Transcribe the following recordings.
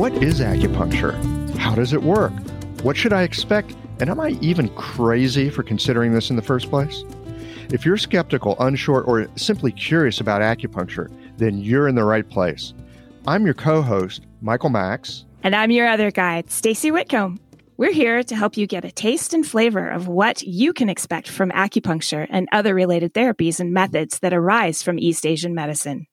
What is acupuncture? How does it work? What should I expect? And am I even crazy for considering this in the first place? If you're skeptical, unsure, or simply curious about acupuncture, then you're in the right place. I'm your co host, Michael Max. And I'm your other guide, Stacy Whitcomb. We're here to help you get a taste and flavor of what you can expect from acupuncture and other related therapies and methods that arise from East Asian medicine.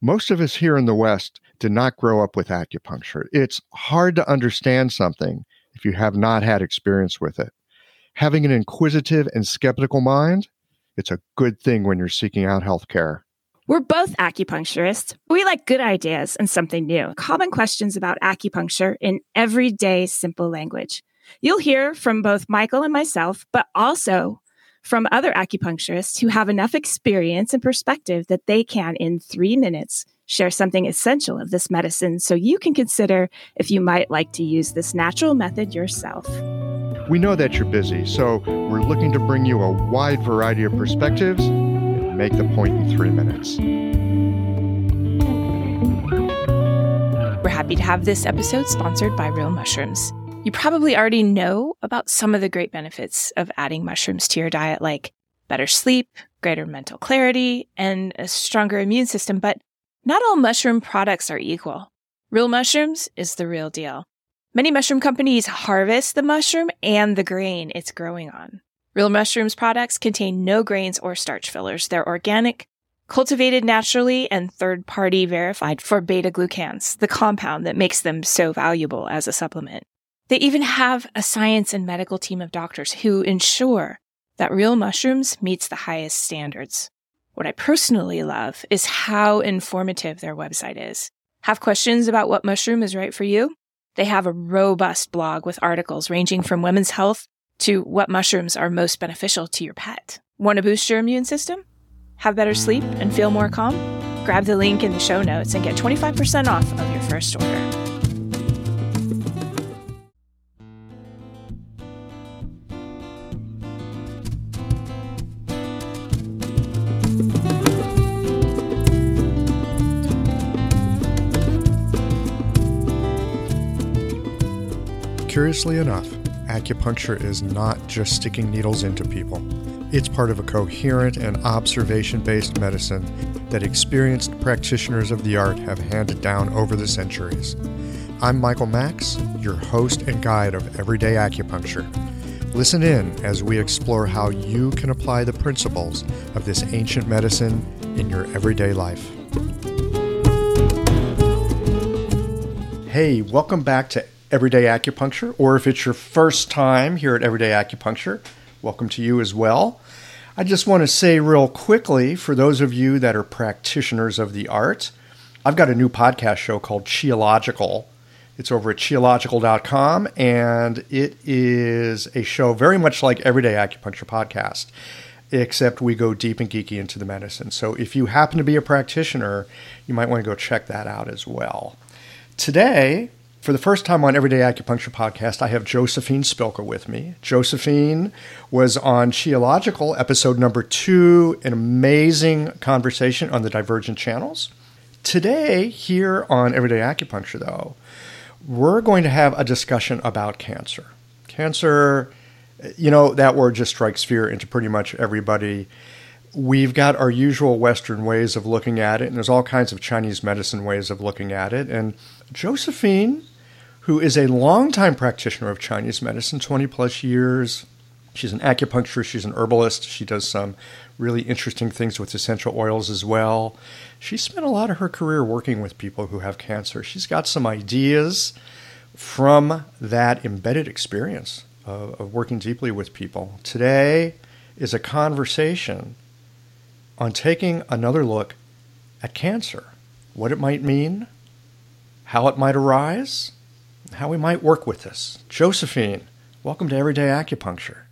Most of us here in the West did not grow up with acupuncture. It's hard to understand something if you have not had experience with it. Having an inquisitive and skeptical mind, it's a good thing when you're seeking out health care. We're both acupuncturists. We like good ideas and something new. Common questions about acupuncture in everyday simple language. You'll hear from both Michael and myself, but also from other acupuncturists who have enough experience and perspective that they can, in three minutes, share something essential of this medicine so you can consider if you might like to use this natural method yourself. We know that you're busy, so we're looking to bring you a wide variety of perspectives and make the point in three minutes. We're happy to have this episode sponsored by Real Mushrooms. You probably already know about some of the great benefits of adding mushrooms to your diet, like better sleep, greater mental clarity, and a stronger immune system, but not all mushroom products are equal. Real mushrooms is the real deal. Many mushroom companies harvest the mushroom and the grain it's growing on. Real mushrooms products contain no grains or starch fillers. They're organic, cultivated naturally, and third party verified for beta glucans, the compound that makes them so valuable as a supplement. They even have a science and medical team of doctors who ensure that real mushrooms meets the highest standards. What I personally love is how informative their website is. Have questions about what mushroom is right for you? They have a robust blog with articles ranging from women's health to what mushrooms are most beneficial to your pet. Want to boost your immune system? Have better sleep and feel more calm? Grab the link in the show notes and get 25% off of your first order. Curiously enough, acupuncture is not just sticking needles into people. It's part of a coherent and observation based medicine that experienced practitioners of the art have handed down over the centuries. I'm Michael Max, your host and guide of Everyday Acupuncture. Listen in as we explore how you can apply the principles of this ancient medicine in your everyday life. Hey, welcome back to Everyday Acupuncture, or if it's your first time here at Everyday Acupuncture, welcome to you as well. I just want to say real quickly for those of you that are practitioners of the art, I've got a new podcast show called Qiological. It's over at qiological.com, and it is a show very much like Everyday Acupuncture Podcast, except we go deep and geeky into the medicine. So if you happen to be a practitioner, you might want to go check that out as well. Today, for the first time on Everyday Acupuncture Podcast, I have Josephine Spilker with me. Josephine was on Qiological, episode number two, an amazing conversation on the divergent channels. Today, here on Everyday Acupuncture, though, we're going to have a discussion about cancer. Cancer, you know, that word just strikes fear into pretty much everybody. We've got our usual Western ways of looking at it, and there's all kinds of Chinese medicine ways of looking at it. And Josephine who is a longtime practitioner of Chinese medicine, 20 plus years. She's an acupuncturist, she's an herbalist, she does some really interesting things with essential oils as well. She spent a lot of her career working with people who have cancer. She's got some ideas from that embedded experience of, of working deeply with people. Today is a conversation on taking another look at cancer, what it might mean, how it might arise, how we might work with this. Josephine, welcome to Everyday Acupuncture.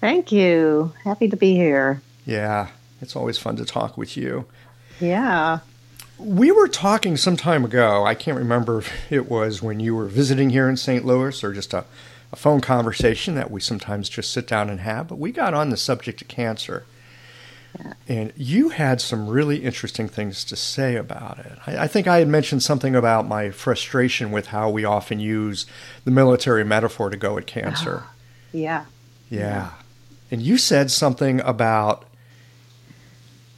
Thank you. Happy to be here. Yeah, it's always fun to talk with you. Yeah. We were talking some time ago. I can't remember if it was when you were visiting here in St. Louis or just a, a phone conversation that we sometimes just sit down and have, but we got on the subject of cancer. Yeah. And you had some really interesting things to say about it. I, I, think I had mentioned something about my frustration with how we often use the military metaphor to go at cancer. yeah. Yeah. And you said something about,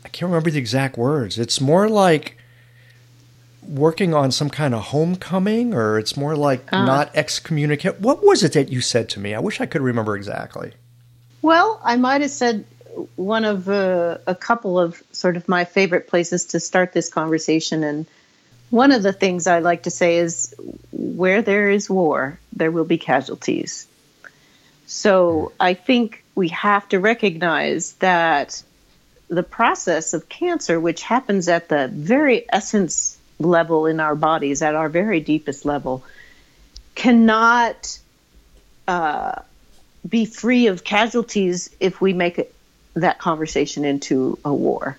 I can't remember the exact words. It's more like working on some kind of homecoming, or it's more like Uh. not excommunicate. What was it that you said to me? I wish I could remember exactly. Well, I might have said one of uh, a couple of sort of my favorite places to start this conversation. And one of the things I like to say is where there is war, there will be casualties. So I think we have to recognize that the process of cancer, which happens at the very essence level in our bodies, at our very deepest level, cannot uh, be free of casualties if we make that conversation into a war.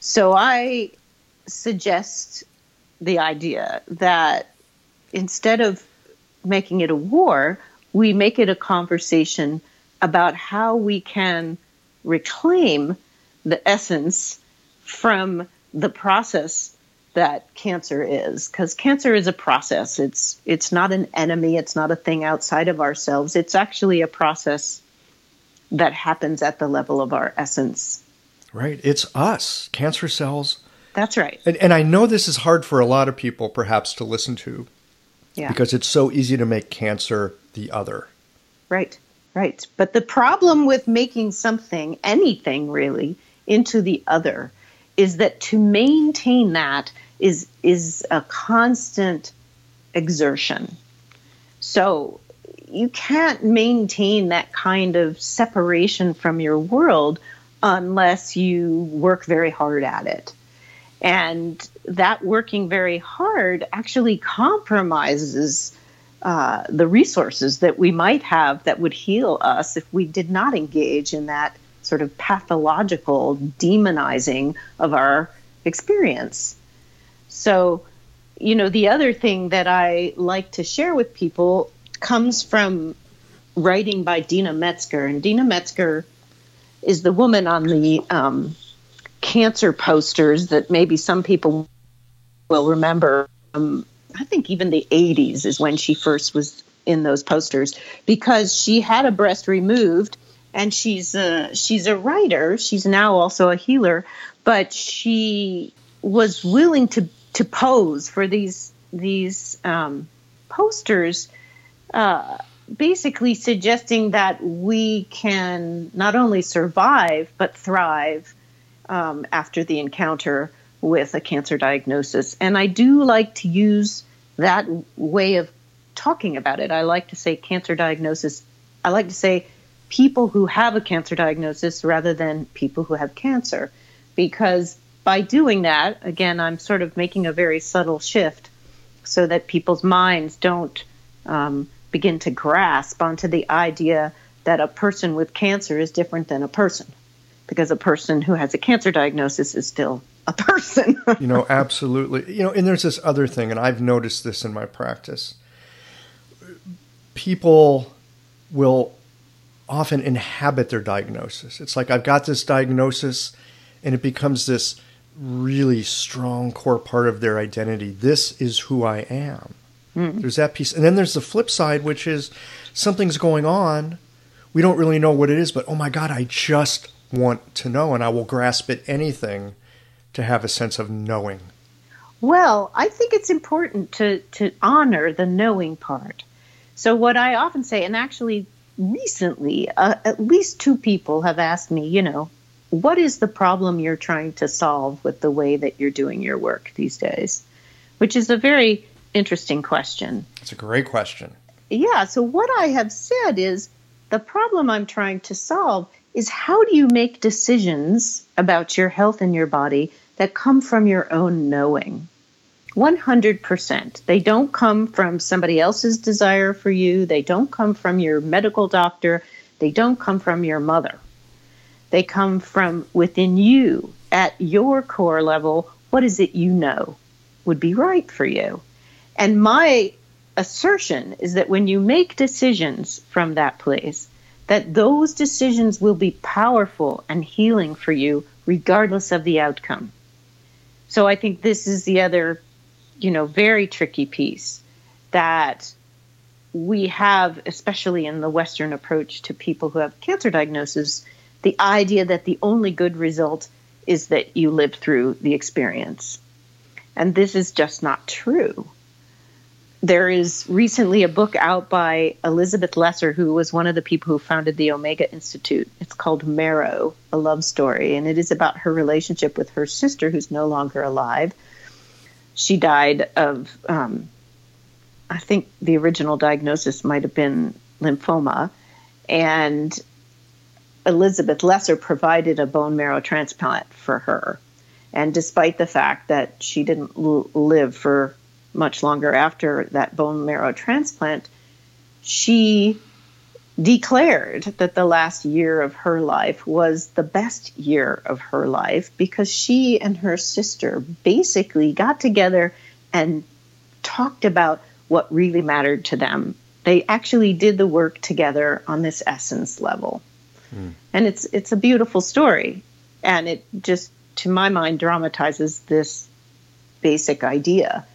So I suggest the idea that instead of making it a war, we make it a conversation about how we can reclaim the essence from the process that cancer is because cancer is a process. It's it's not an enemy. It's not a thing outside of ourselves. It's actually a process that happens at the level of our essence Right. It's us, cancer cells. that's right And, and I know this is hard for a lot of people, perhaps, to listen to yeah because it's so easy to make cancer the other. Right, right. But the problem with making something, anything really, into the other is that to maintain that is is a constant exertion. So you can't maintain that kind of separation from your world unless you work very hard at it. And that working very hard actually compromises uh, the resources that we might have that would heal us if we did not engage in that sort of pathological demonizing of our experience. So, you know, the other thing that I like to share with people comes from writing by Deena Metzger. And Deena Metzger is the woman on the um, cancer posters that maybe some people will remember. Um, I think even the 80s is when she first was in those posters because she had a breast removed and she's a, she's a writer. She's now also a healer, but she was willing to to pose for these these um, posters, uh, basically suggesting that we can not only survive but thrive um, after the encounter with a cancer diagnosis. And I do like to use that way of talking about it. I like to say cancer diagnosis. I like to say people who have a cancer diagnosis rather than people who have cancer. Because by doing that, again, I'm sort of making a very subtle shift so that people's minds don't um, begin to grasp onto the idea that a person with cancer is different than a person. Because a person who has a cancer diagnosis is still a person. You know, absolutely. You know, and there's this other thing, and I've noticed this in my practice. People will often inhabit their diagnosis. It's like I've got this diagnosis, and it becomes this really strong core part of their identity. This is who I am. There's that piece. And then there's the flip side, which is something's going on. We don't really know what it is, but oh my God, I just want to know, and I will grasp at anything to have a sense of knowing. Well, I think it's important to, to honor the knowing part. So, what I often say, and actually recently, uh, at least two people have asked me, you know, what is the problem you're trying to solve with the way that you're doing your work these days? Which is a very interesting question. It's a great question. Yeah, so what I have said is the problem I'm trying to solve is how do you make decisions about your health and your body that come from your own knowing? 100%. They don't come from somebody else's desire for you. They don't come from your medical doctor. They don't come from your mother. They come from within you at your core level. What is it you know would be right for you? And my assertion is that when you make decisions from that place, that those decisions will be powerful and healing for you regardless of the outcome. So I think this is the other, you know, very tricky piece that we have, especially in the Western approach to people who have cancer diagnosis, the idea that the only good result is that you lived through the experience. And this is just not true. There is recently a book out by Elizabeth Lesser, who was one of the people who founded the Omega Institute. It's called Marrow, a love story, and it is about her relationship with her sister, who's no longer alive. She died of, um, I think the original diagnosis might have been lymphoma, and Elizabeth Lesser provided a bone marrow transplant for her. And despite the fact that she didn't l- live for much longer after that bone marrow transplant, she declared that the last year of her life was the best year of her life because she and her sister basically got together and talked about what really mattered to them. They actually did the work together on this essence level. Mm. And it's it's a beautiful story and it just to my mind dramatizes this basic idea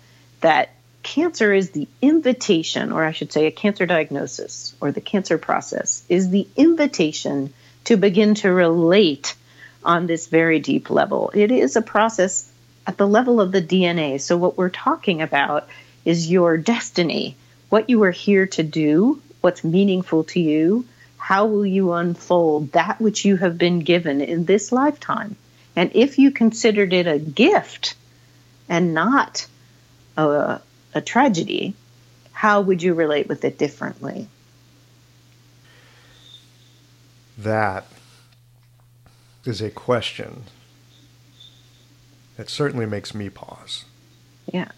that cancer is the invitation, or I should say, a cancer diagnosis or the cancer process is the invitation to begin to relate on this very deep level. It is a process at the level of the DNA. So, what we're talking about is your destiny, what you are here to do, what's meaningful to you, how will you unfold that which you have been given in this lifetime. And if you considered it a gift and not a, a tragedy, how would you relate with it differently? That is a question that certainly makes me pause. Yeah.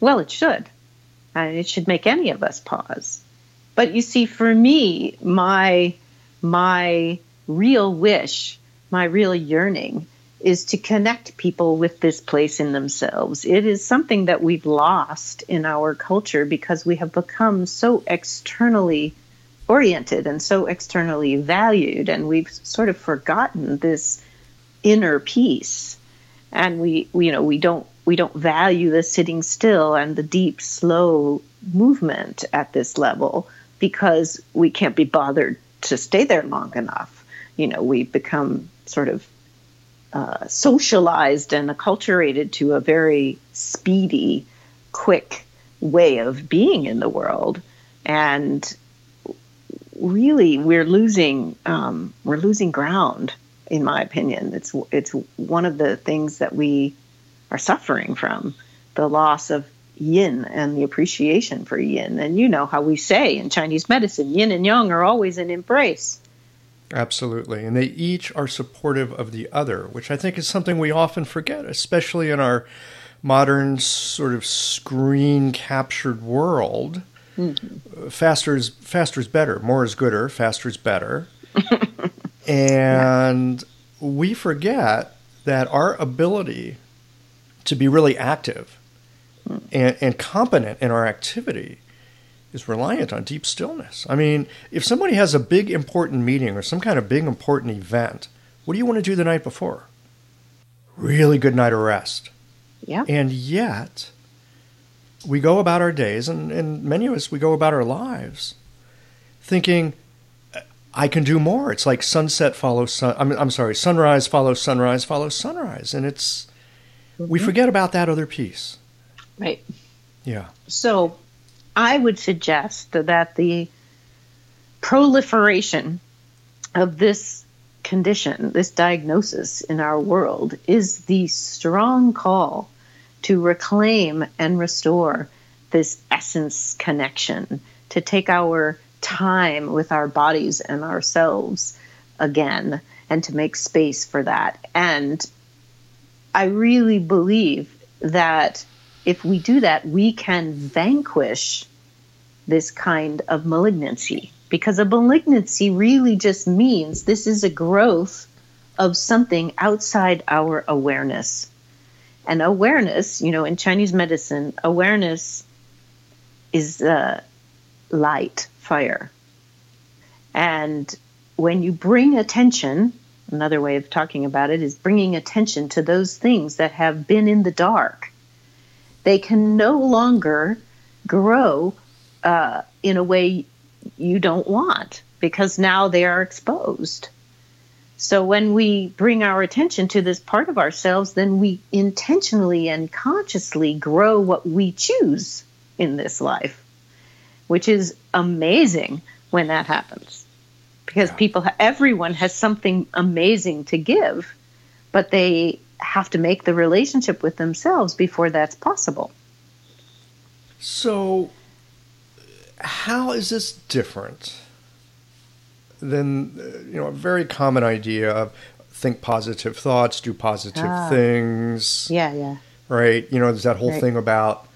Well, it should. And it should make any of us pause. But you see, for me, my my real wish, my real yearning is to connect people with this place in themselves. It is something that we've lost in our culture because we have become so externally oriented and so externally valued, and we've sort of forgotten this inner peace. And we, you know, we don't we don't value the sitting still and the deep, slow movement at this level because we can't be bothered to stay there long enough. You know, we become sort of uh, socialized and acculturated to a very speedy, quick way of being in the world, and really we're losing um, we're losing ground. In my opinion, it's it's one of the things that we are suffering from the loss of yin and the appreciation for yin. And you know how we say in Chinese medicine, yin and yang are always an embrace. Absolutely. And they each are supportive of the other, which I think is something we often forget, especially in our modern sort of screen captured world. Mm-hmm. Faster is faster is better. More is gooder. Faster is better. and yeah. we forget that our ability to be really active mm. and, and competent in our activity is reliant on deep stillness. I mean, if somebody has a big important meeting or some kind of big important event, what do you want to do the night before? Really good night of rest. Yeah. And yet, we go about our days, and, and many of us, we go about our lives thinking, I can do more. It's like sunset follows sun. I'm, I'm sorry, sunrise follows sunrise follows sunrise. And it's, mm-hmm. we forget about that other piece. Right. Yeah. So I would suggest that the proliferation of this condition, this diagnosis in our world, is the strong call to reclaim and restore this essence connection, to take our time with our bodies and ourselves again, and to make space for that. And I really believe that if we do that, we can vanquish this kind of malignancy because a malignancy really just means this is a growth of something outside our awareness. And awareness, you know, in Chinese medicine, awareness is uh, light, fire. And when you bring attention, another way of talking about it is bringing attention to those things that have been in the dark, they can no longer grow uh, in a way you don't want because now they are exposed. So when we bring our attention to this part of ourselves, then we intentionally and consciously grow what we choose in this life, which is amazing when that happens. Because yeah. people, everyone has something amazing to give, but they have to make the relationship with themselves before that's possible. So, how is this different than you know a very common idea of think positive thoughts, do positive ah. things? Yeah, yeah. Right. You know, there's that whole right. thing about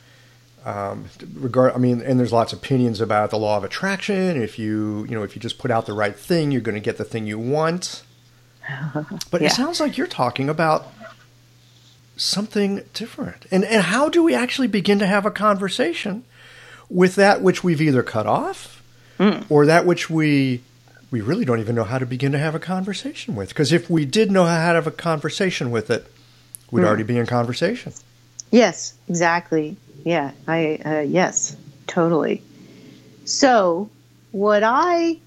um, regard. I mean, and there's lots of opinions about the law of attraction. If you you know if you just put out the right thing, you're going to get the thing you want. But yeah. it sounds like you're talking about something different. And, and how do we actually begin to have a conversation with that which we've either cut off mm. or that which we we really don't even know how to begin to have a conversation with? Because if we did know how to have a conversation with it, we'd mm. already be in conversation. Yes, exactly. Yeah, I uh, yes, totally. So, what I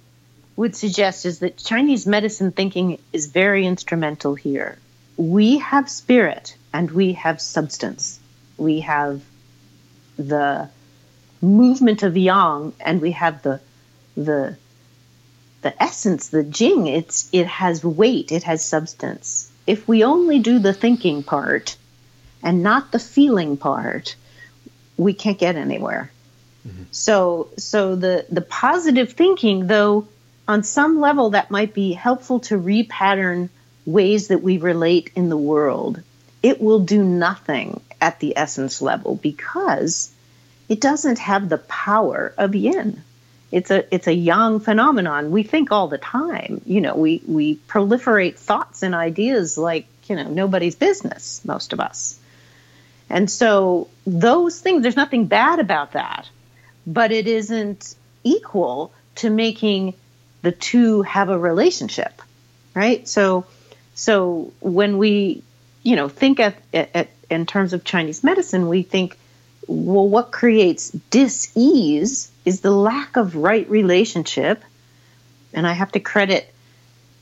would suggest is that Chinese medicine thinking is very instrumental here. We have spirit and we have substance. We have the movement of yang, and we have the the the essence, the jing. It's it has weight, it has substance. If we only do the thinking part and not the feeling part, we can't get anywhere. Mm-hmm. So so the the positive thinking, though, on some level that might be helpful to repattern ways that we relate in the world it will do nothing at the essence level because it doesn't have the power of yin. It's a it's a yang phenomenon. We think all the time. You know, we we proliferate thoughts and ideas like you know nobody's business. Most of us, and so those things. There's nothing bad about that, but it isn't equal to making the two have a relationship, right? So so when we you know, think at, at, in terms of Chinese medicine, we think, well, what creates dis-ease is the lack of right relationship. And I have to credit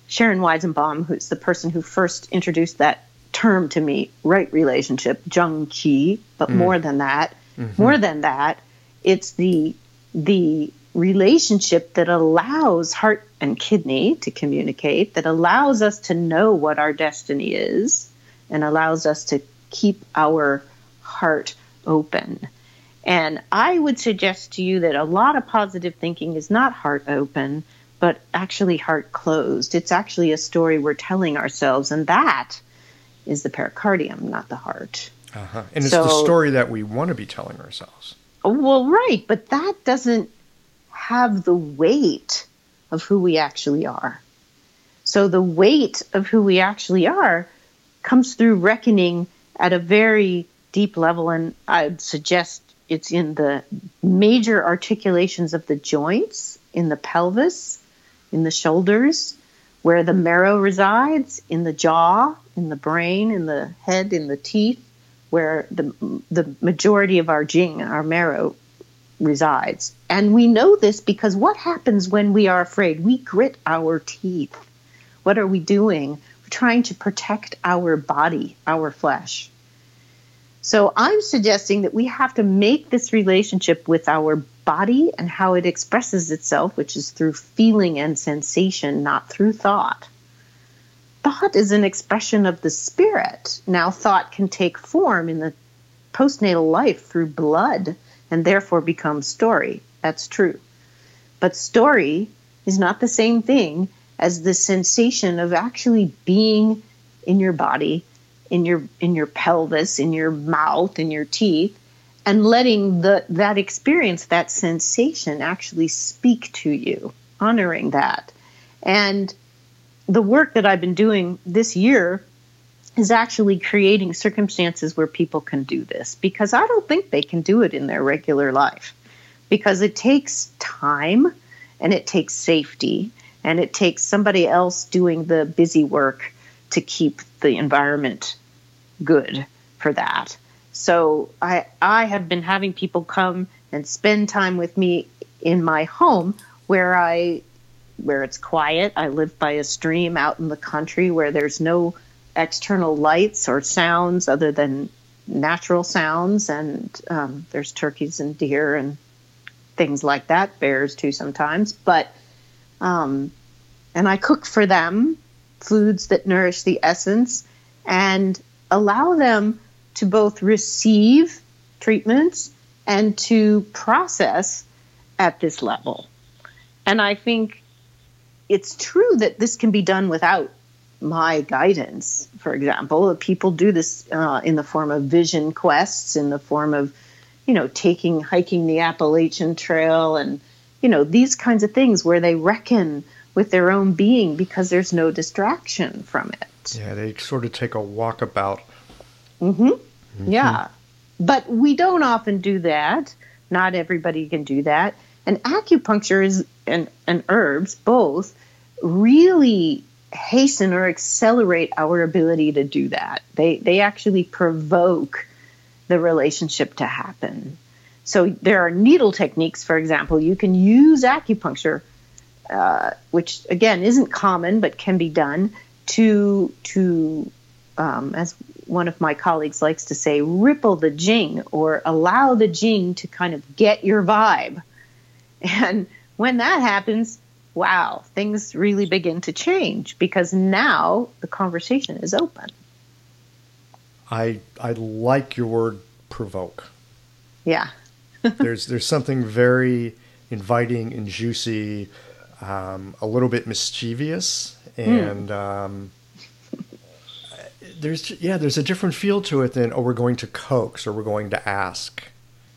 Sharon Weizenbaum, who's the person who first introduced that term to me, right relationship, Zheng Qi. But mm. more than that, mm-hmm. more than that, it's the the relationship that allows heart and kidney to communicate, that allows us to know what our destiny is, and allows us to keep our heart open. And I would suggest to you that a lot of positive thinking is not heart open, but actually heart closed. It's actually a story we're telling ourselves, and that is the pericardium, not the heart. Uh-huh. And it's the story that we want to be telling ourselves. Well, right, but that doesn't have the weight of who we actually are. So the weight of who we actually are comes through reckoning at a very deep level, and I'd suggest it's in the major articulations of the joints, in the pelvis, in the shoulders, where the marrow resides, in the jaw, in the brain, in the head, in the teeth, where the the majority of our jing, our marrow, resides. And we know this because what happens when we are afraid? We grit our teeth. What are we doing? Trying to protect our body, our flesh. So I'm suggesting that we have to make this relationship with our body and how it expresses itself, which is through feeling and sensation, not through thought. Thought is an expression of the spirit. Now, thought can take form in the postnatal life through blood and therefore become story. That's true. But story is not the same thing as the sensation of actually being in your body, in your in your pelvis, in your mouth, in your teeth, and letting the that experience, that sensation actually speak to you, honoring that. And the work that I've been doing this year is actually creating circumstances where people can do this because I don't think they can do it in their regular life because it takes time and it takes safety and it takes somebody else doing the busy work to keep the environment good for that. So I I have been having people come and spend time with me in my home where I where it's quiet. I live by a stream out in the country where there's no external lights or sounds other than natural sounds and um, there's turkeys and deer and things like that bears too sometimes but um, and i cook for them foods that nourish the essence and allow them to both receive treatments and to process at this level. And I think it's true that this can be done without my guidance, for example. People do this uh, in the form of vision quests, in the form of, you know, taking, hiking the Appalachian Trail and, you know, these kinds of things where they reckon with their own being because there's no distraction from it. Yeah, they sort of take a walkabout. Mm-hmm. mm-hmm. Yeah. But we don't often do that. Not everybody can do that. And acupuncture is and, and herbs both really hasten or accelerate our ability to do that. They they actually provoke the relationship to happen. So there are needle techniques, for example. You can use acupuncture uh, which again isn't common but can be done to to um, as one of my colleagues likes to say, ripple the jing or allow the jing to kind of get your vibe. And when that happens, wow, things really begin to change because now the conversation is open. I I like your word provoke. Yeah. there's there's something very inviting and juicy um, a little bit mischievous, and mm. um, there's yeah, there's a different feel to it than oh, we're going to coax or we're going to ask.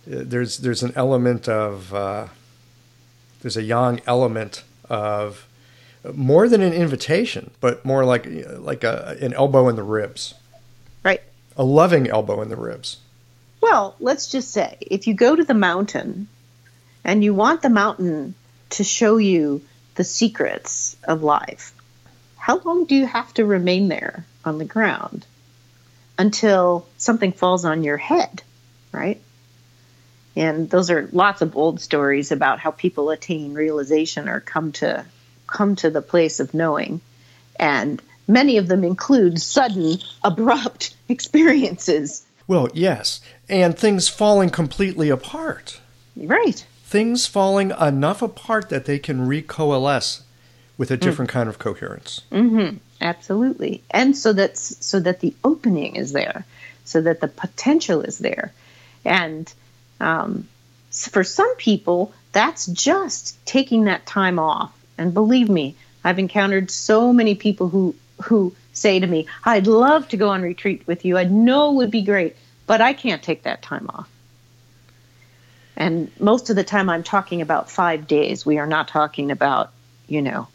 Uh, there's there's an element of uh, there's a yang element of more than an invitation, but more like like a, an elbow in the ribs. Right. A loving elbow in the ribs. Well, let's just say if you go to the mountain and you want the mountain to show you the secrets of life. How long do you have to remain there on the ground until something falls on your head, right? And those are lots of old stories about how people attain realization or come to come to the place of knowing. And many of them include sudden, abrupt experiences. Well, yes, and things falling completely apart. Right things falling enough apart that they can recoalesce with a different mm. kind of coherence. Mm-hmm. Absolutely, and so that so that the opening is there, so that the potential is there, and um, for some people, that's just taking that time off. And believe me, I've encountered so many people who who say to me, "I'd love to go on retreat with you. I know it would be great, but I can't take that time off." And most of the time, I'm talking about five days. We are not talking about, you know,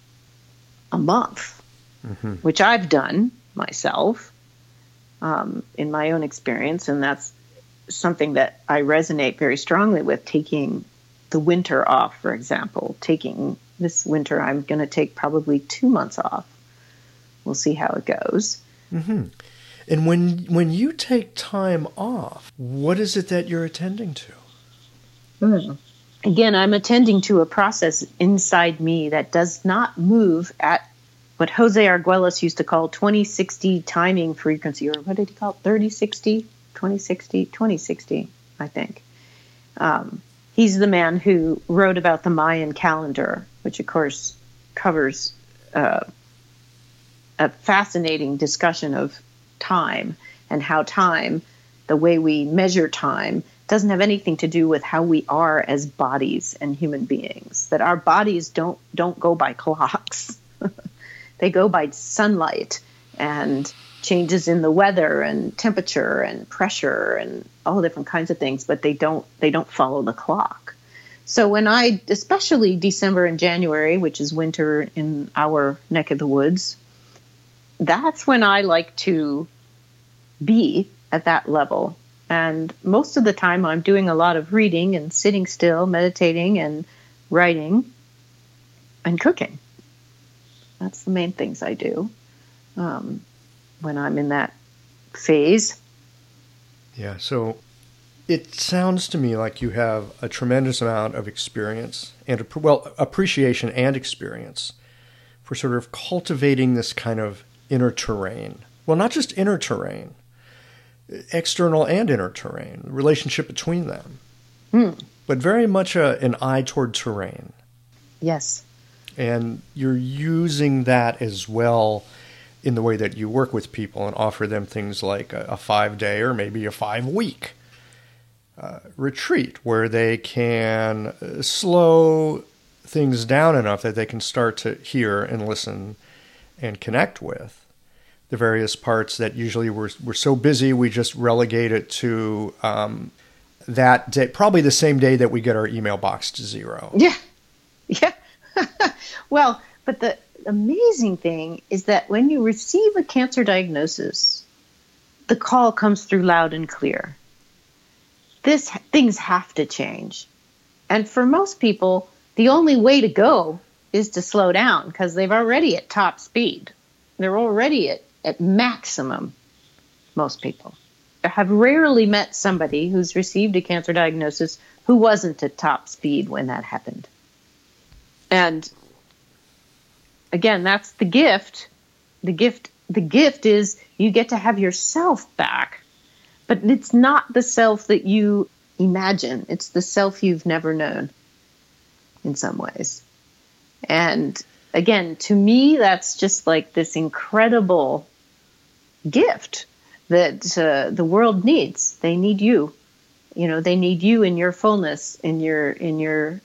a month, mm-hmm. which I've done myself um, in my own experience. And that's something that I resonate very strongly with taking the winter off, for example. Taking this winter, I'm going to take probably two months off. We'll see how it goes. Mm-hmm. And when when you take time off, what is it that you're attending to? Mm. Again, I'm attending to a process inside me that does not move at what Jose Arguelles used to call 2060 timing frequency, or what did he call it? 3060? 2060? 2060, I think. Um, he's the man who wrote about the Mayan calendar, which, of course, covers uh, a fascinating discussion of time and how time, the way we measure time, doesn't have anything to do with how we are as bodies and human beings that our bodies don't don't go by clocks. They go by sunlight and changes in the weather and temperature and pressure and all different kinds of things but they don't they don't follow the clock. So when i especially december and january which is winter in our neck of the woods that's when i like to be at that level and most of the time, I'm doing a lot of reading and sitting still, meditating and writing. and cooking. That's the main things I do um, when I'm in that phase. Yeah, so it sounds to me like you have a tremendous amount of experience and, well, appreciation and experience for sort of cultivating this kind of inner terrain. Well, not just inner terrain, external and inner terrain, the relationship between them, Hmm. but very much a, an eye toward terrain. Yes. And you're using that as well in the way that you work with people and offer them things like a, a five day or maybe a five week uh, retreat where they can uh, slow things down enough that they can start to hear and listen and connect with the various parts that usually we're, we're so busy we just relegate it to um, that day, probably the same day that we get our email box to zero. Yeah. Yeah. well, but the amazing thing is that when you receive a cancer diagnosis, the call comes through loud and clear. This things have to change. And for most people, the only way to go is to slow down because they've already at top speed. They're already at, at maximum, most people. I have rarely met somebody who's received a cancer diagnosis who wasn't at top speed when that happened. And again, that's the gift. The gift the gift is you get to have yourself back. But it's not the self that you imagine. It's the self you've never known in some ways. And again, to me that's just like this incredible gift that uh, the world needs. They need you. You know, they need you in your fullness, in your in your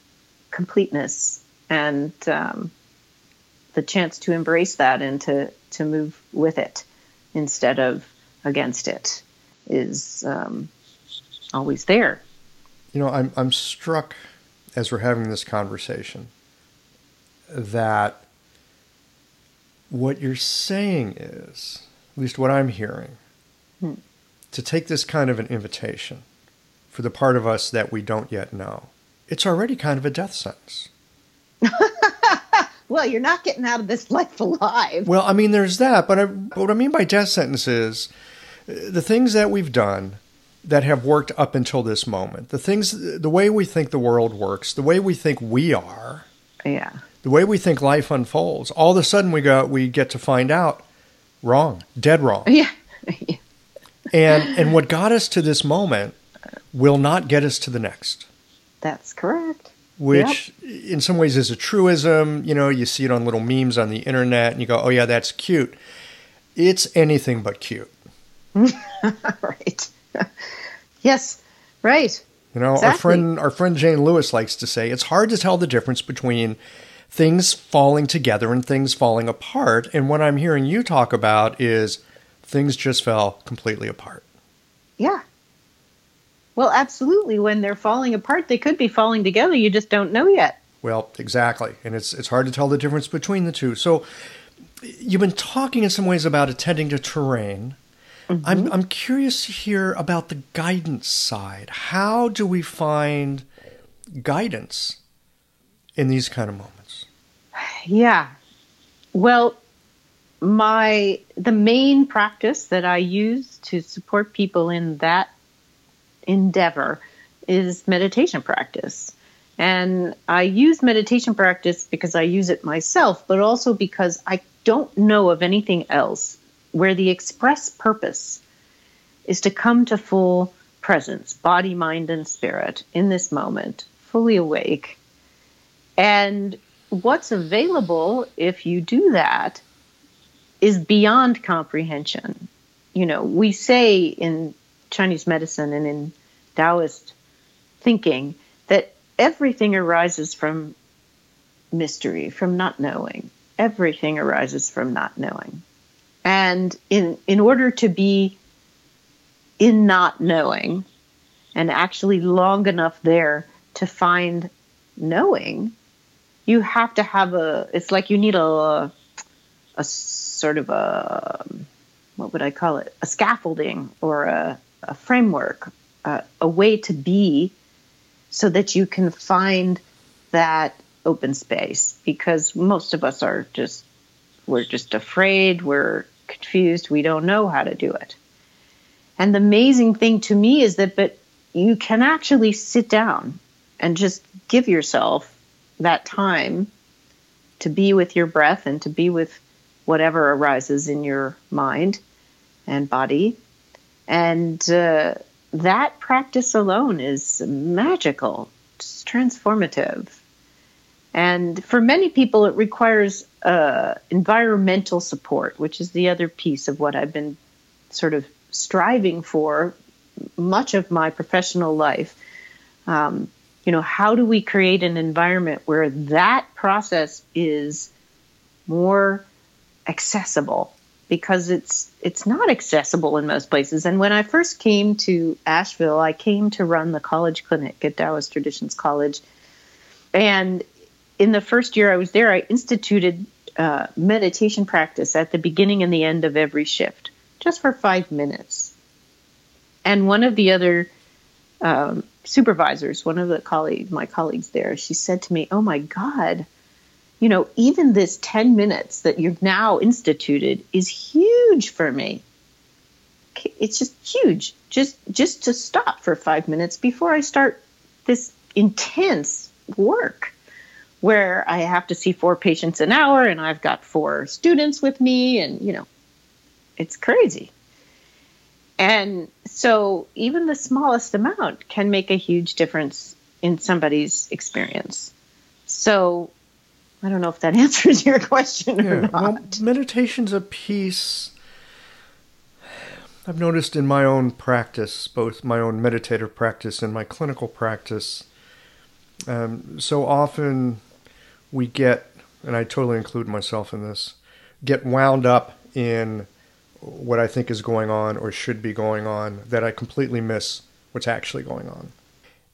completeness, and um, the chance to embrace that and to to move with it instead of against it is um, always there. You know, I'm I'm struck as we're having this conversation that what you're saying is, at least what I'm hearing, Hmm. to take this kind of an invitation for the part of us that we don't yet know. It's already kind of a death sentence. Well, you're not getting out of this life alive. Well, I mean, there's that, but I, what I mean by death sentence is uh, the things that we've done that have worked up until this moment, the things, the way we think the world works, the way we think we are, Yeah. The way we think life unfolds. All of a sudden, we go, we get to find out wrong, dead wrong, Yeah. and and what got us to this moment will not get us to the next. That's correct. which in some ways is a truism. You know, you see it on little memes on the internet and you go, oh, yeah, that's cute. It's anything but cute. right. yes. Right. You know, our friend our friend Jane Lewis likes to say it's hard to tell the difference between things falling together and things falling apart. And what I'm hearing you talk about is things just fell completely apart. Yeah. Well, absolutely. When they're falling apart, they could be falling together. You just don't know yet. Well, exactly. And it's it's hard to tell the difference between the two. So you've been talking in some ways about attending to terrain. Mm-hmm. I'm I'm curious to hear about the guidance side. How do we find guidance in these kind of moments? Yeah. Well, my the main practice that I use to support people in that endeavor is meditation practice. And I use meditation practice because I use it myself, but also because I don't know of anything else where the express purpose is to come to full presence, body, mind, and spirit in this moment, fully awake. And what's available if you do that is beyond comprehension. You know, we say in Chinese medicine and in Taoist thinking that everything arises from mystery, from not knowing. Everything arises from not knowing. And in in order to be in not knowing and actually long enough there to find knowing, you have to have a it's like you need a a sort of a what would I call it? A scaffolding or a, a framework, uh, a way to be so that you can find that open space because most of us are just we're just afraid, we're confused, we don't know how to do it. And the amazing thing to me is that but you can actually sit down and just give yourself that time to be with your breath and to be with whatever arises in your mind and body. And uh, that practice alone is magical, it's transformative. And for many people, it requires uh, environmental support, which is the other piece of what I've been sort of striving for much of my professional life. Um, you know, how do we create an environment where that process is more accessible? Because it's it's not accessible in most places. And when I first came to Asheville, I came to run the college clinic at Daoist Traditions College, and in the first year I was there, I instituted uh, meditation practice at the beginning and the end of every shift, just for five minutes. And one of the other um, supervisors, one of the colleagues, my colleagues there, she said to me, "Oh my God." You know, even this 10 minutes that you've now instituted is huge for me. It's just huge. Just just to stop for 5 minutes before I start this intense work where I have to see four patients an hour and I've got four students with me and you know it's crazy. And so even the smallest amount can make a huge difference in somebody's experience. So I don't know if that answers your question or not. Well, meditation's a piece I've noticed in my own practice, both my own meditative practice and my clinical practice. Um, so often we get, and I totally include myself in this, get wound up in what I think is going on or should be going on that I completely miss what's actually going on.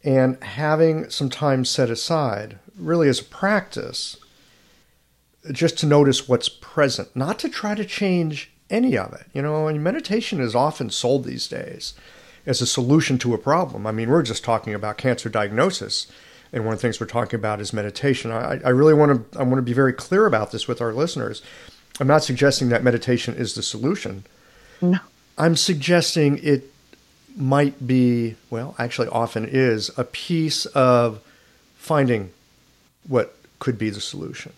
And having some time set aside, really as a practice, just to notice what's present, not to try to change any of it. You know, and meditation is often sold these days as a solution to a problem. I mean, we're just talking about cancer diagnosis and one of the things we're talking about is meditation. I, I really want to I want to be very clear about this with our listeners. I'm not suggesting that meditation is the solution. No. I'm suggesting it might be, well, actually often is a piece of finding what could be the solution.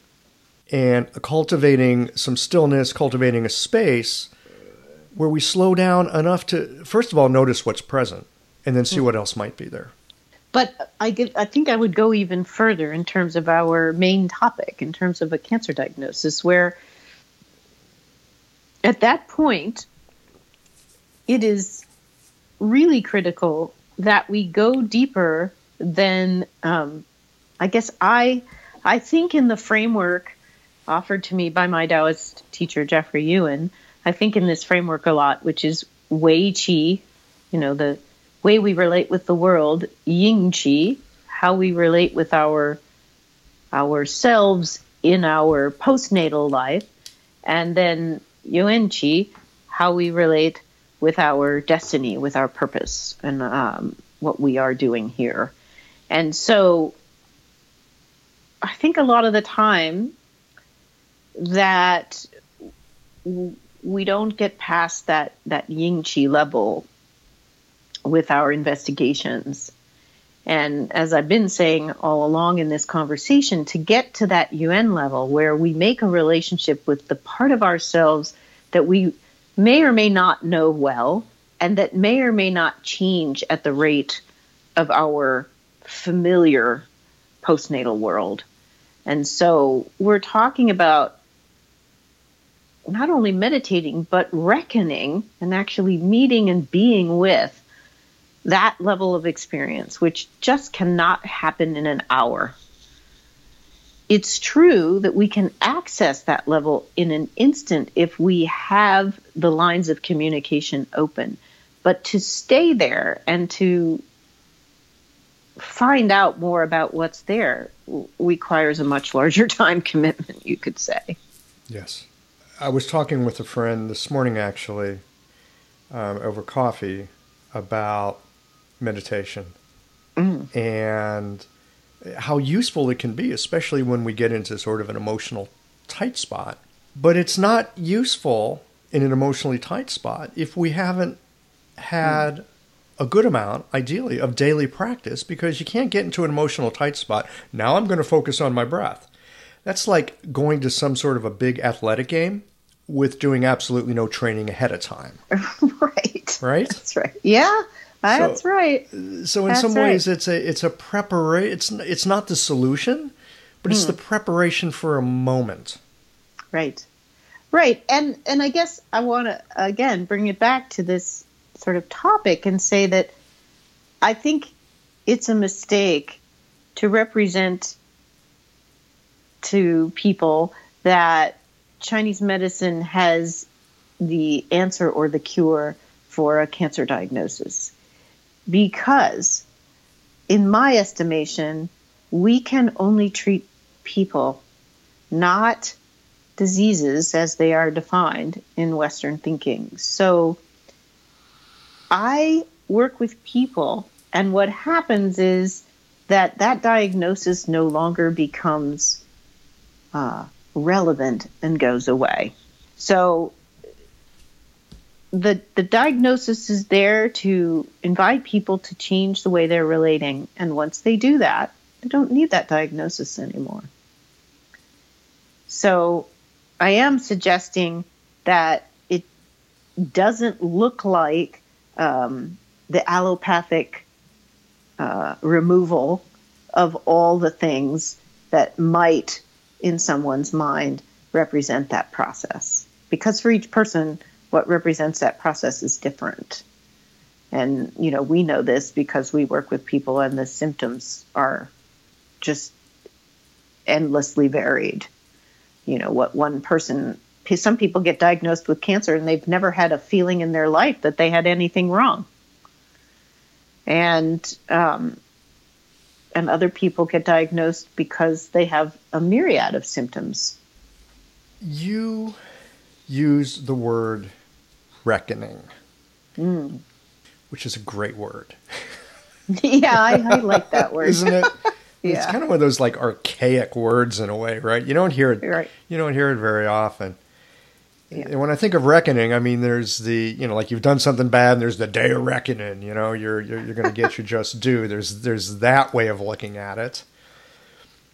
And cultivating some stillness, cultivating a space where we slow down enough to first of all notice what's present and then see mm. what else might be there. But I, get, I think I would go even further in terms of our main topic, in terms of a cancer diagnosis, where at that point, it is really critical that we go deeper than, um, I guess, I, I think in the framework offered to me by my Taoist teacher, Jeffrey Yuen, I think in this framework a lot, which is Wei Qi, you know, the way we relate with the world, Ying Qi, how we relate with our ourselves in our postnatal life, and then Yuan Qi, how we relate with our destiny, with our purpose, and um, what we are doing here. And so I think a lot of the time that we don't get past that, that Ying Qi level with our investigations. And as I've been saying all along in this conversation, to get to that Yuan level where we make a relationship with the part of ourselves that we may or may not know well, and that may or may not change at the rate of our familiar postnatal world. And so we're talking about not only meditating, but reckoning and actually meeting and being with that level of experience, which just cannot happen in an hour. It's true that we can access that level in an instant if we have the lines of communication open. But to stay there and to find out more about what's there requires a much larger time commitment, you could say. Yes. I was talking with a friend this morning, actually, um, over coffee, about meditation. Mm. And how useful it can be, especially when we get into sort of an emotional tight spot. But it's not useful in an emotionally tight spot if we haven't had a good amount, ideally, of daily practice because you can't get into an emotional tight spot. Now I'm going to focus on my breath. That's like going to some sort of a big athletic game with doing absolutely no training ahead of time. right. Right? That's right. Yeah. That's so, right. So in That's some ways right. it's a it's a preparation it's it's not the solution, but it's Hmm. the preparation for a moment. Right. Right. And and I guess I want to again bring it back to this sort of topic and say that I think it's a mistake to represent to people that Chinese medicine has the answer or the cure for a cancer diagnosis. Because in my estimation, we can only treat people, not diseases as they are defined in Western thinking. So I work with people, and what happens is that that diagnosis no longer becomes uh, relevant and goes away. So the the diagnosis is there to invite people to change the way they're relating, and once they do that, they don't need that diagnosis anymore. So I am suggesting that it doesn't look like um, the allopathic uh, removal of all the things that might, in someone's mind, represent that process. Because for each person, what represents that process is different. And, you know, we know this because we work with people and the symptoms are just endlessly varied. You know, what one person, some people get diagnosed with cancer and they've never had a feeling in their life that they had anything wrong. And, um, and other people get diagnosed because they have a myriad of symptoms. You use the word reckoning, Mm. which is a great word, yeah, I, I like that word. isn't it? It's kind of one of those like archaic words in a way, right? You don't hear it. Right. You don't hear it very often. Yeah. And when I think of reckoning, I mean, there's the you know, like you've done something bad, and there's the day of reckoning. You know, you're you're, you're going to get your just due. There's there's that way of looking at it.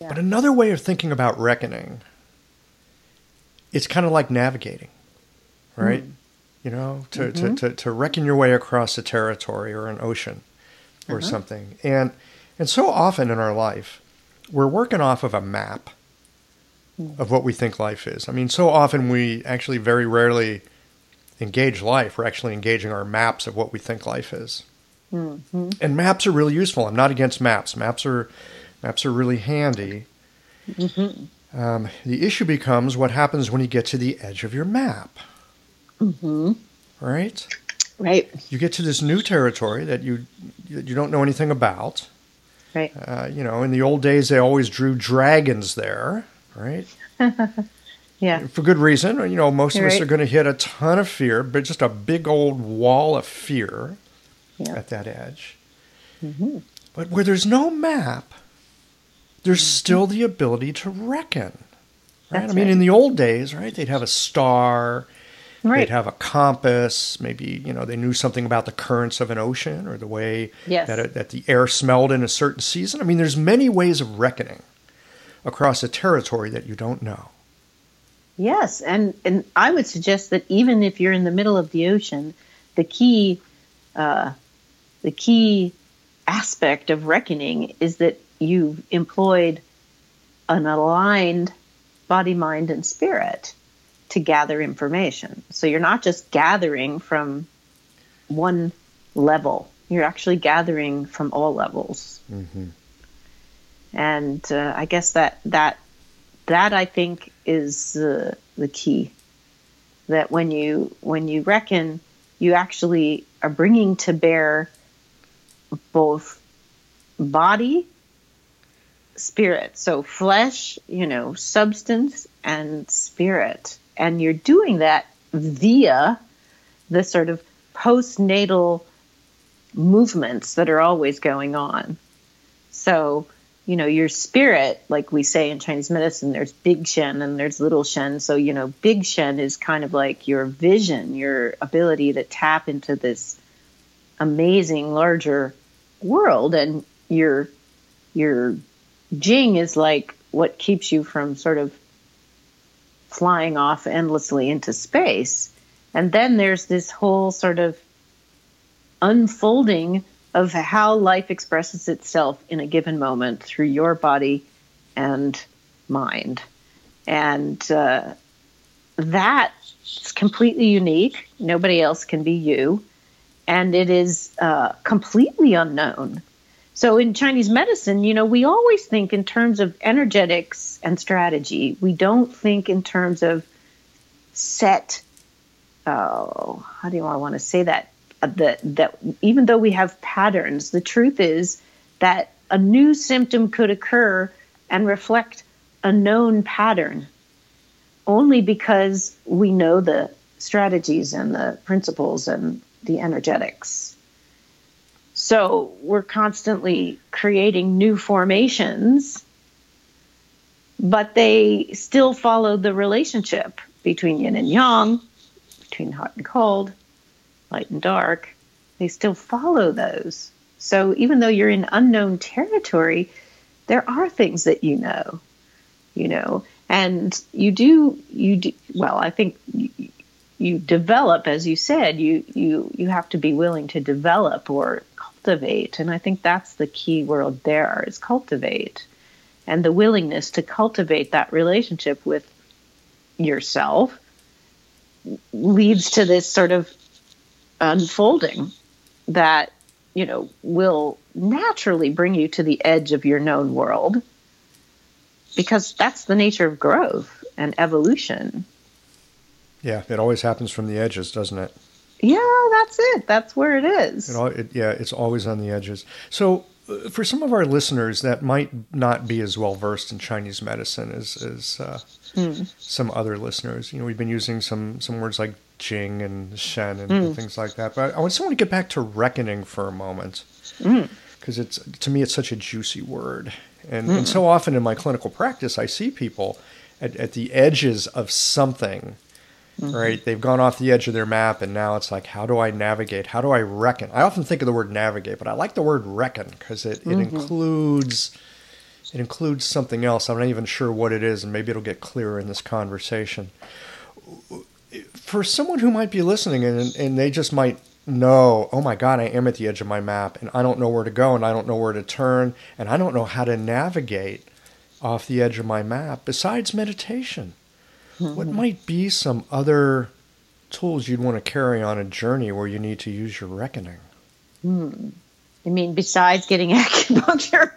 Yeah. But another way of thinking about reckoning, it's kind of like navigating, right? You know, to, to, mm-hmm. to, to reckon your way across a territory or an ocean or uh-huh. something. And and so often in our life, we're working off of a map mm. of what we think life is. I mean, so often we actually very rarely engage life. We're actually engaging our maps of what we think life is. Mm-hmm. And maps are really useful. I'm not against maps. Maps are maps are really handy. Mm-hmm. Um, the issue becomes what happens when you get to the edge of your map. Mm-hmm. Right? Right, You get to this new territory that you that you don't know anything about. right. Uh, you know, in the old days, they always drew dragons there, right? Yeah, For good reason. You know, most of us Right. are going to hit a ton of fear, but just a big old wall of fear yeah. at that edge. But where there's no map, there's still the ability to reckon. Right? That's I mean, right. in the old days, right, they'd have a star, Right. they'd have a compass. Maybe you know they knew something about the currents of an ocean or the way Yes. that it, that the air smelled in a certain season. I mean, there's many ways of reckoning across a territory that you don't know. Yes, and and I would suggest that even if you're in the middle of the ocean, the key, uh, the key aspect of reckoning is that you've employed an aligned body, mind, and spirit to gather information. So you're not just gathering from one level; you're actually gathering from all levels. And uh, I guess that that that I think is uh, the key. That when you when you reckon, you actually are bringing to bear both body, spirit. So flesh, you know, substance and spirit, and you're doing that via the sort of postnatal movements that are always going on. So you know, your spirit, like we say in Chinese medicine, there's big Shen and there's little Shen. So, you know, big Shen is kind of like your vision, your ability to tap into this amazing larger world. And your your Jing is like what keeps you from sort of flying off endlessly into space. And then there's this whole sort of unfolding of how life expresses itself in a given moment through your body and mind. And uh, that's completely unique. Nobody else can be you. And it is uh, completely unknown. So in Chinese medicine, you know, we always think in terms of energetics and strategy. We don't think in terms of set. Oh, how do I want to say that? Uh, that that even though we have patterns, the truth is that a new symptom could occur and reflect a known pattern only because we know the strategies and the principles and the energetics. So we're constantly creating new formations, but they still follow the relationship between yin and yang, between hot and cold, light and dark, they still follow those. So even though you're in unknown territory, there are things that you know, you know, and you do you do well. I think you, you develop, as you said, you you you have to be willing to develop or cultivate, and I think that's the key word there is cultivate, and the willingness to cultivate that relationship with yourself leads to this sort of unfolding that you know will naturally bring you to the edge of your known world because that's the nature of growth and evolution. Yeah it always happens from the edges doesn't it yeah that's it that's where it is it, it, yeah it's always on the edges so uh, for some of our listeners that might not be as well versed in Chinese medicine as, as uh, mm. some other listeners, you know, we've been using some some words like Jing and Shen and, mm. things like that. But I just want to get back to reckoning for a moment because mm. it's to me it's such a juicy word, and, and so often in my clinical practice I see people at, at the edges of something. Mm-hmm. Right, they've gone off the edge of their map, and now it's like, how do I navigate? How do I reckon? I often think of the word navigate, but I like the word reckon because it, mm-hmm. it includes it includes something else. I'm not even sure what it is, and maybe it'll get clearer in this conversation for someone who might be listening and, and they just might know, oh my God, I am at the edge of my map and I don't know where to go and I don't know where to turn and I don't know how to navigate off the edge of my map besides meditation. Mm-hmm. What might be some other tools you'd want to carry on a journey where you need to use your reckoning? Hmm. I mean, besides getting acupuncture?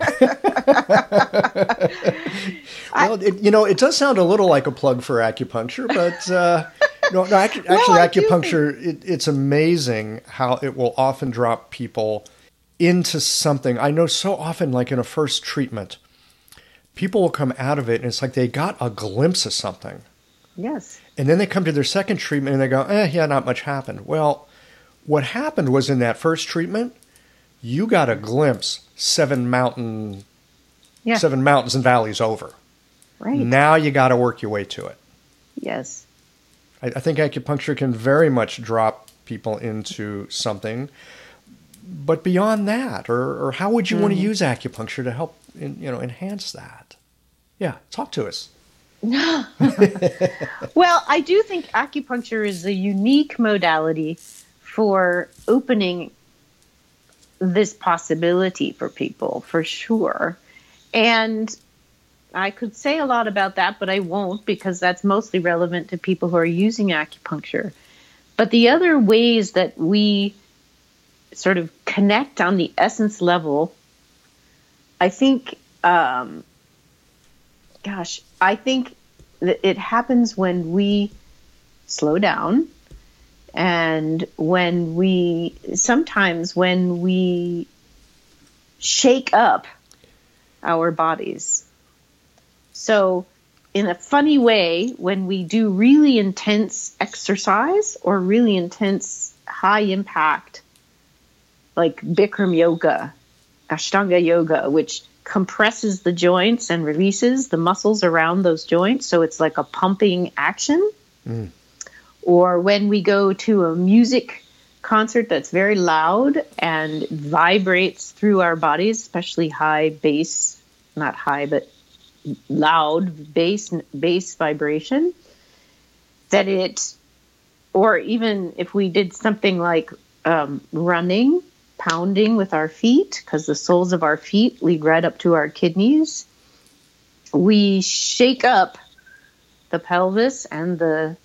well, it, you know, it does sound a little like a plug for acupuncture, but uh, no, no, actually, actually acupuncture, it, it's amazing how it will often drop people into something. I know so often, like in a first treatment, people will come out of it and it's like they got a glimpse of something. Yes. And then they come to their second treatment and they go, eh, yeah, not much happened. Well, what happened was in that first treatment, you got a glimpse seven mountain yeah. seven mountains and valleys over. Right. Now you got to work your way to it. Yes. I, I think acupuncture can very much drop people into something. But beyond that, or, or how would you mm. want to use acupuncture to help in, you know enhance that? Yeah, talk to us. well, I do think acupuncture is a unique modality for opening this possibility for people for sure. And I could say a lot about that, but I won't because that's mostly relevant to people who are using acupuncture. But the other ways that we sort of connect on the essence level, I think, um, gosh, I think that it happens when we slow down and when we sometimes when we shake up our bodies. So in a funny way when we do really intense exercise or really intense high impact like bikram yoga ashtanga yoga which compresses the joints and releases the muscles around those joints. So it's like a pumping action. Mm. Or when we go to a music concert that's very loud and vibrates through our bodies, especially high bass, not high, but loud bass bass vibration, that it, or even if we did something like um, running pounding with our feet because the soles of our feet lead right up to our kidneys. We shake up the pelvis and the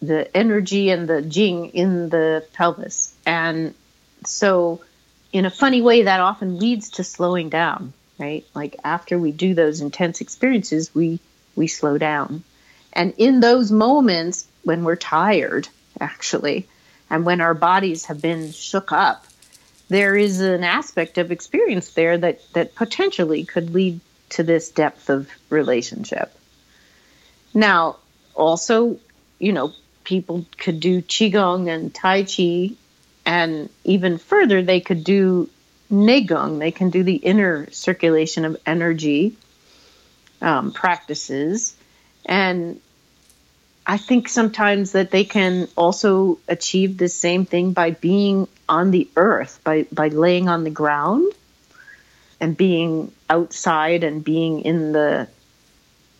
the energy and the jing in the pelvis. And so in a funny way that often leads to slowing down, right? Like after we do those intense experiences, we we slow down. And in those moments when we're tired, actually, and when our bodies have been shook up, there is an aspect of experience there that, that potentially could lead to this depth of relationship. Now, also, you know, people could do Qigong and Tai Chi, and even further, they could do Neigong. They can do the inner circulation of energy um, practices. And I think sometimes that they can also achieve the same thing by being on the earth, by, by laying on the ground and being outside and being in the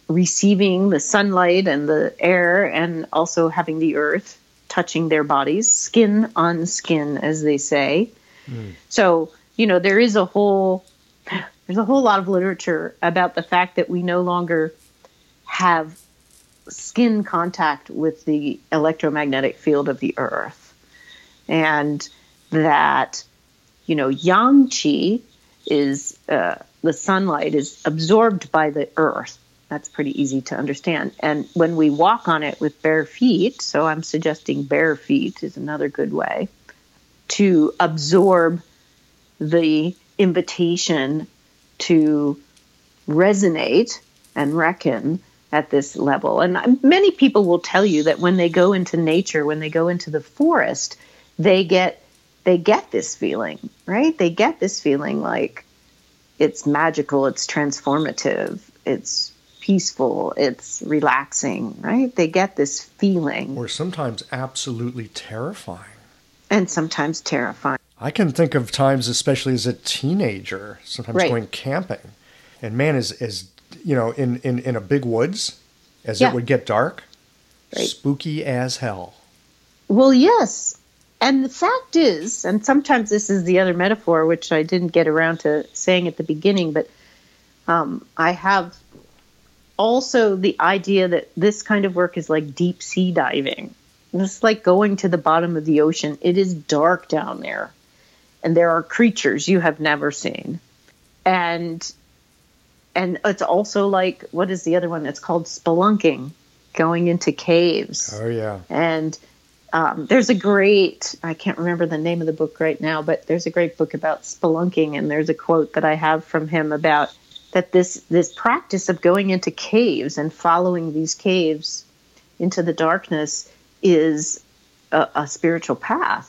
receiving the sunlight and the air and also having the earth touching their bodies, skin on skin, as they say. Mm. So, you know, there is a whole there's a whole lot of literature about the fact that we no longer have skin contact with the electromagnetic field of the earth. And that, you know, yang qi is uh, the sunlight is absorbed by the earth. That's pretty easy to understand. And when we walk on it with bare feet, so I'm suggesting bare feet is another good way to absorb the invitation to resonate and reckon at this level. And many people will tell you that when they go into nature, when they go into the forest, they get they get this feeling, right? They get this feeling like it's magical, it's transformative, it's peaceful, it's relaxing, right? They get this feeling. Or sometimes absolutely terrifying. And sometimes terrifying. I can think of times, especially as a teenager, sometimes right. going camping. And man, is is you know, in, in, in a big woods as yeah. it would get dark. Right. Spooky as hell. Well, yes. And the fact is, and sometimes this is the other metaphor, which I didn't get around to saying at the beginning, but um, I have also the idea that this kind of work is like deep sea diving. It's like going to the bottom of the ocean. It is dark down there, and there are creatures you have never seen. And and it's also like what is the other one that's called spelunking, going into caves. Oh yeah. And um, there's a great I can't remember the name of the book right now, but there's a great book about spelunking, and there's a quote that I have from him about that this this practice of going into caves and following these caves into the darkness is a, a spiritual path.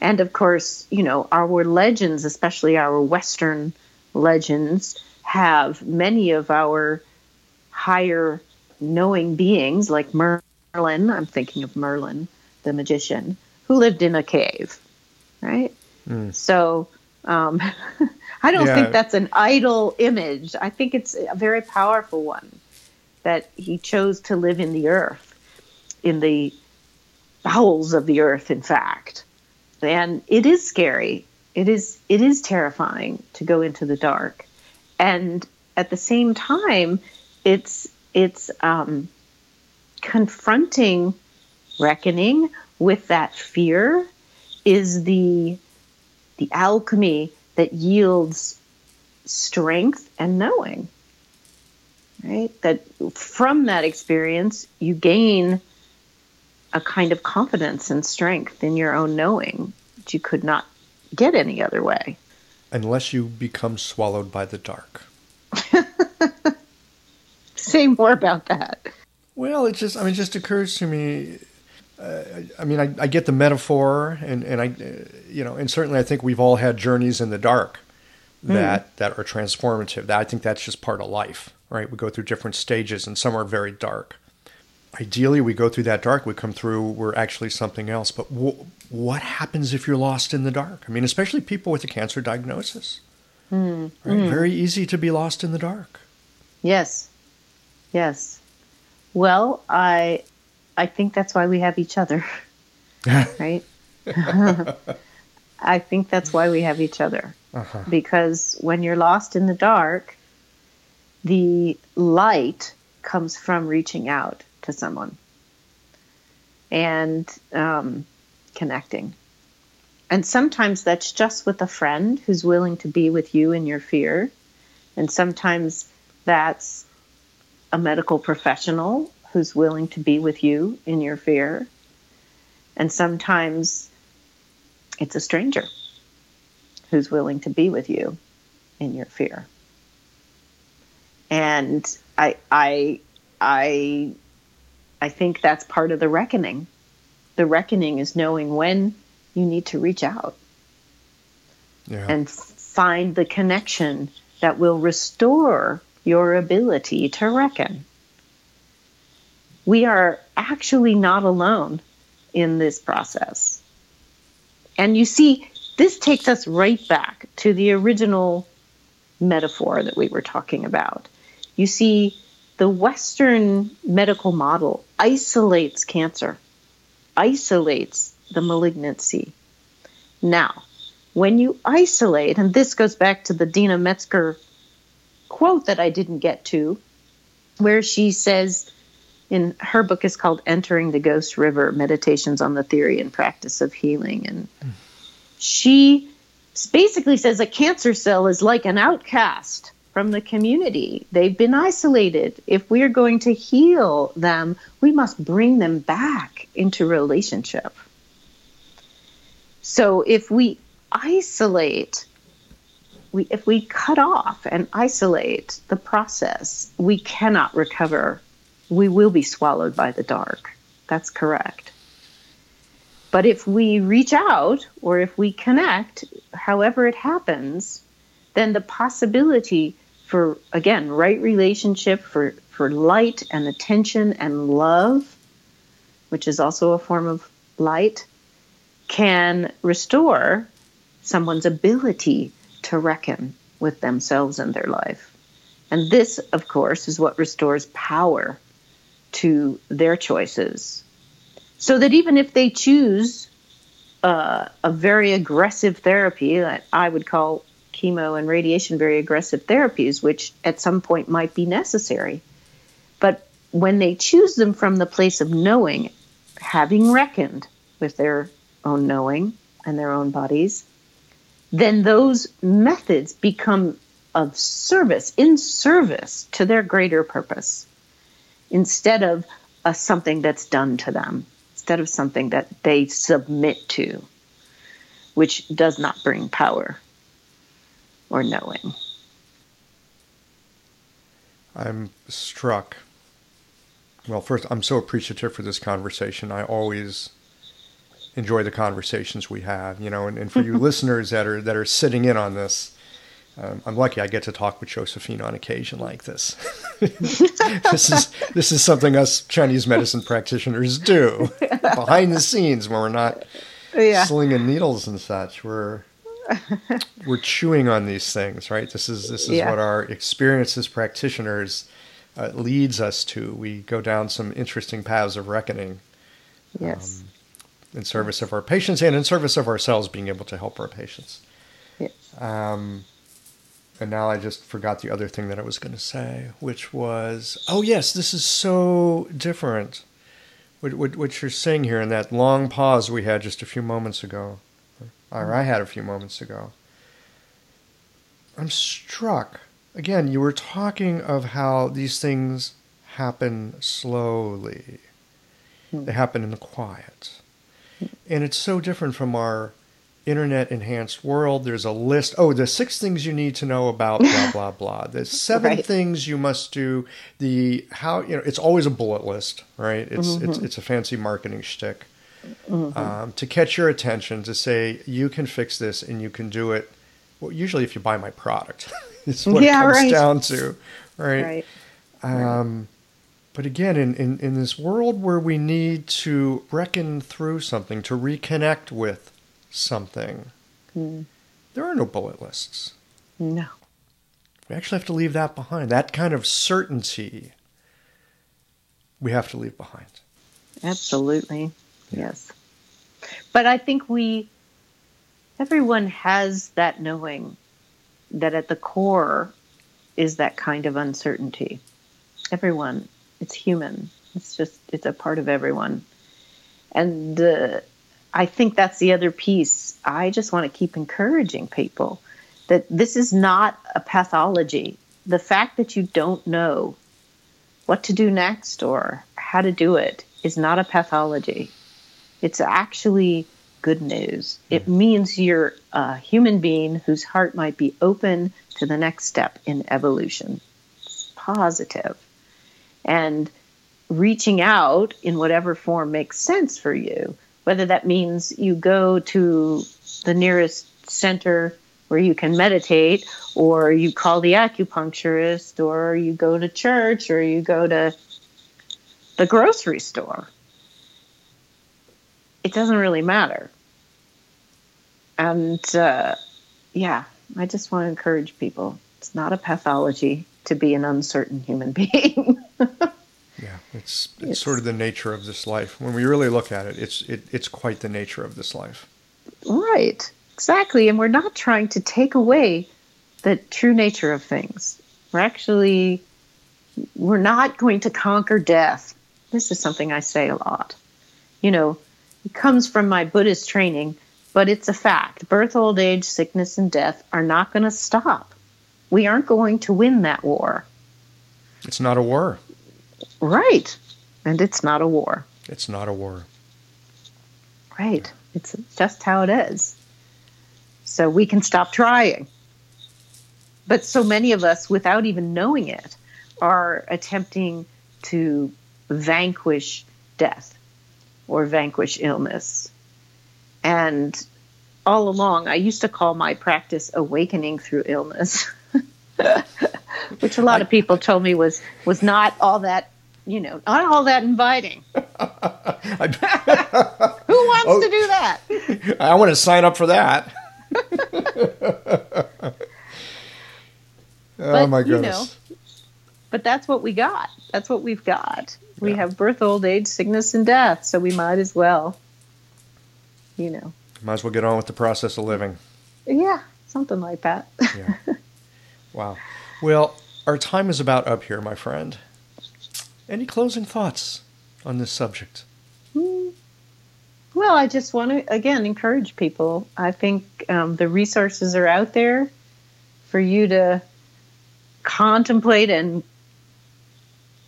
And of course, you know, our legends, especially our Western legends, have many of our higher knowing beings, like Merlin, I'm thinking of Merlin, the magician, who lived in a cave, right? Mm. So um, I don't yeah. think that's an idle image. I think it's a very powerful one that he chose to live in the earth, in the bowels of the earth, in fact. And it is scary. It is it is terrifying to go into the dark and at the same time, it's it's um, confronting, reckoning with that fear is the the alchemy that yields strength and knowing. Right? That from that experience you gain a kind of confidence and strength in your own knowing that you could not get any other way unless you become swallowed by the dark. Say more about that. Well, it just, I mean, it just occurs to me. Uh, I mean, I, I, get the metaphor, and, and I, uh, you know, and certainly I think we've all had journeys in the dark that that are transformative. That I think that's just part of life, right? We go through different stages, and some are very dark. Ideally, we go through that dark. We come through. We're actually something else. But w- what happens if you're lost in the dark? I mean, especially people with a cancer diagnosis. Right? Very easy to be lost in the dark. Yes. Yes. Well, I I think that's why we have each other. right? I think that's why we have each other. Uh-huh. Because when you're lost in the dark, the light comes from reaching out to someone and um, connecting. And sometimes that's just with a friend who's willing to be with you in your fear. And sometimes that's a medical professional who's willing to be with you in your fear. And sometimes it's a stranger who's willing to be with you in your fear. And I I I I think that's part of the reckoning. The reckoning is knowing when you need to reach out Yeah. and find the connection that will restore your ability to reckon. We are actually not alone in this process. And you see, this takes us right back to the original metaphor that we were talking about. You see, the Western medical model isolates cancer, isolates the malignancy. Now, when you isolate, and this goes back to the Deena Metzger quote that I didn't get to, where she says in her book is called Entering the Ghost River Meditations on the Theory and Practice of Healing. And she basically says a cancer cell is like an outcast from the community. They've been isolated. If we are going to heal them, we must bring them back into relationship. So if we isolate, we, if we cut off and isolate the process, we cannot recover. We will be swallowed by the dark. That's correct. But if we reach out or if we connect, however it happens, then the possibility for, again, right relationship, for, for light and attention and love, which is also a form of light, can restore someone's ability to reckon with themselves and their life. And this, of course, is what restores power to their choices. So that even if they choose uh, a very aggressive therapy that I would call chemo and radiation very aggressive therapies, which at some point might be necessary. But when they choose them from the place of knowing, having reckoned with their own knowing and their own bodies, then those methods become of service, in service to their greater purpose, instead of a, something that's done to them, instead of something that they submit to, which does not bring power or knowing. I'm struck. Well, first, I'm so appreciative for this conversation. I always enjoy the conversations we have, you know, and, and for you listeners that are that are sitting in on this, um, I'm lucky I get to talk with Josephine on occasion like this. this is this is something us Chinese medicine practitioners do behind the scenes when we're not Yeah. slinging needles and such. We're we're chewing on these things, right? This is this is Yeah. what our experience as practitioners uh, leads us to. We go down some interesting paths of reckoning Yes. in service of our patients and in service of ourselves, being able to help our patients. yes. Um, and now I just forgot the other thing that I was going to say, which was, oh yes, this is so different. What, what, what you're saying here in that long pause we had just a few moments ago, or I had a few moments ago. I'm struck. Again, you were talking of how these things happen slowly. Hmm. They happen in the quiet. And it's so different from our internet enhanced world. There's a list. Oh, the six things you need to know about blah blah blah. The seven Right. things you must do. The how you know it's always a bullet list, right? It's it's mm-hmm. it's a fancy marketing shtick um, to catch your attention to say you can fix this and you can do it well, usually if you buy my product, it's what Yeah, it comes right. down to, right? Right. Um, but again, in, in, in this world where we need to reckon through something, to reconnect with something, Hmm. there are no bullet lists. No. We actually have to leave that behind. That kind of certainty we have to leave behind. Absolutely. Yes. But I think we, everyone has that knowing that at the core is that kind of uncertainty. Everyone. It's human. It's just, it's a part of everyone. And uh, I think that's the other piece. I just want to keep encouraging people that this is not a pathology. The fact that you don't know what to do next or how to do it is not a pathology. It's actually good news. It hmm. means you're a human being whose heart might be open to the next step in evolution. Positive. And reaching out in whatever form makes sense for you, whether that means you go to the nearest center where you can meditate, or you call the acupuncturist, or you go to church, or you go to the grocery store. It doesn't really matter. And uh, yeah, I just want to encourage people. It's not a pathology to be an uncertain human being. Yeah, it's, it's It's- sort of the nature of this life. When we really look at it, it's it, it's quite the nature of this life. Right, exactly. And we're not trying to take away the true nature of things. We're actually, we're not going to conquer death. This is something I say a lot. You know, it comes from my Buddhist training, but it's a fact. Birth, old age, sickness, and death are not going to stop. We aren't going to win that war. It's not a war. Right. And it's not a war. It's not a war. Right. It's just how it is. So we can stop trying. But so many of us, without even knowing it, are attempting to vanquish death or vanquish illness. And all along, I used to call my practice awakening through illness, which a lot of people told me was was not all that, you know, not all that inviting. Who wants Oh. to do that? Oh, I want to sign up for that. oh But, my you goodness. But that's what we got. That's what we've got. We Yeah. have birth, old age, sickness, and death. So we might as well, you know, Might as well get on with the process of living. yeah, something like that. Yeah. wow. Well, our time is about up here, my friend. Any closing thoughts on this subject? Well, I just want to again encourage people. I think um, the resources are out there for you to contemplate and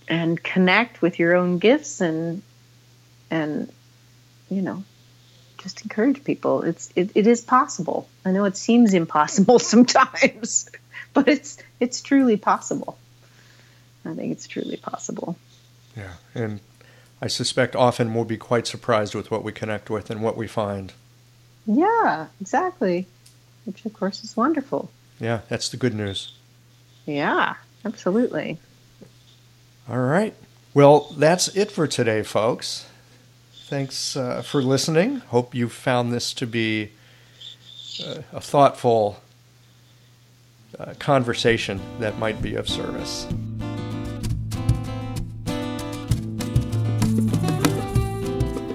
and connect with your own gifts and and you know just encourage people. It's it, it is possible. I know it seems impossible sometimes, but it's it's truly possible. I think it's truly possible. Yeah. And I suspect often we'll be quite surprised with what we connect with and what we find. Yeah, exactly. Which of course is wonderful. Yeah, that's the good news. Yeah, absolutely. All right. Well, that's it for today, folks. Thanks uh, for listening. Hope you found this to be uh, a thoughtful uh, conversation that might be of service.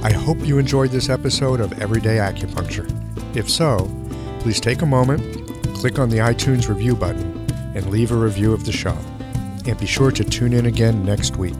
I hope you enjoyed this episode of Everyday Acupuncture. If so, please take a moment, click on the iTunes review button, and leave a review of the show. And be sure to tune in again next week.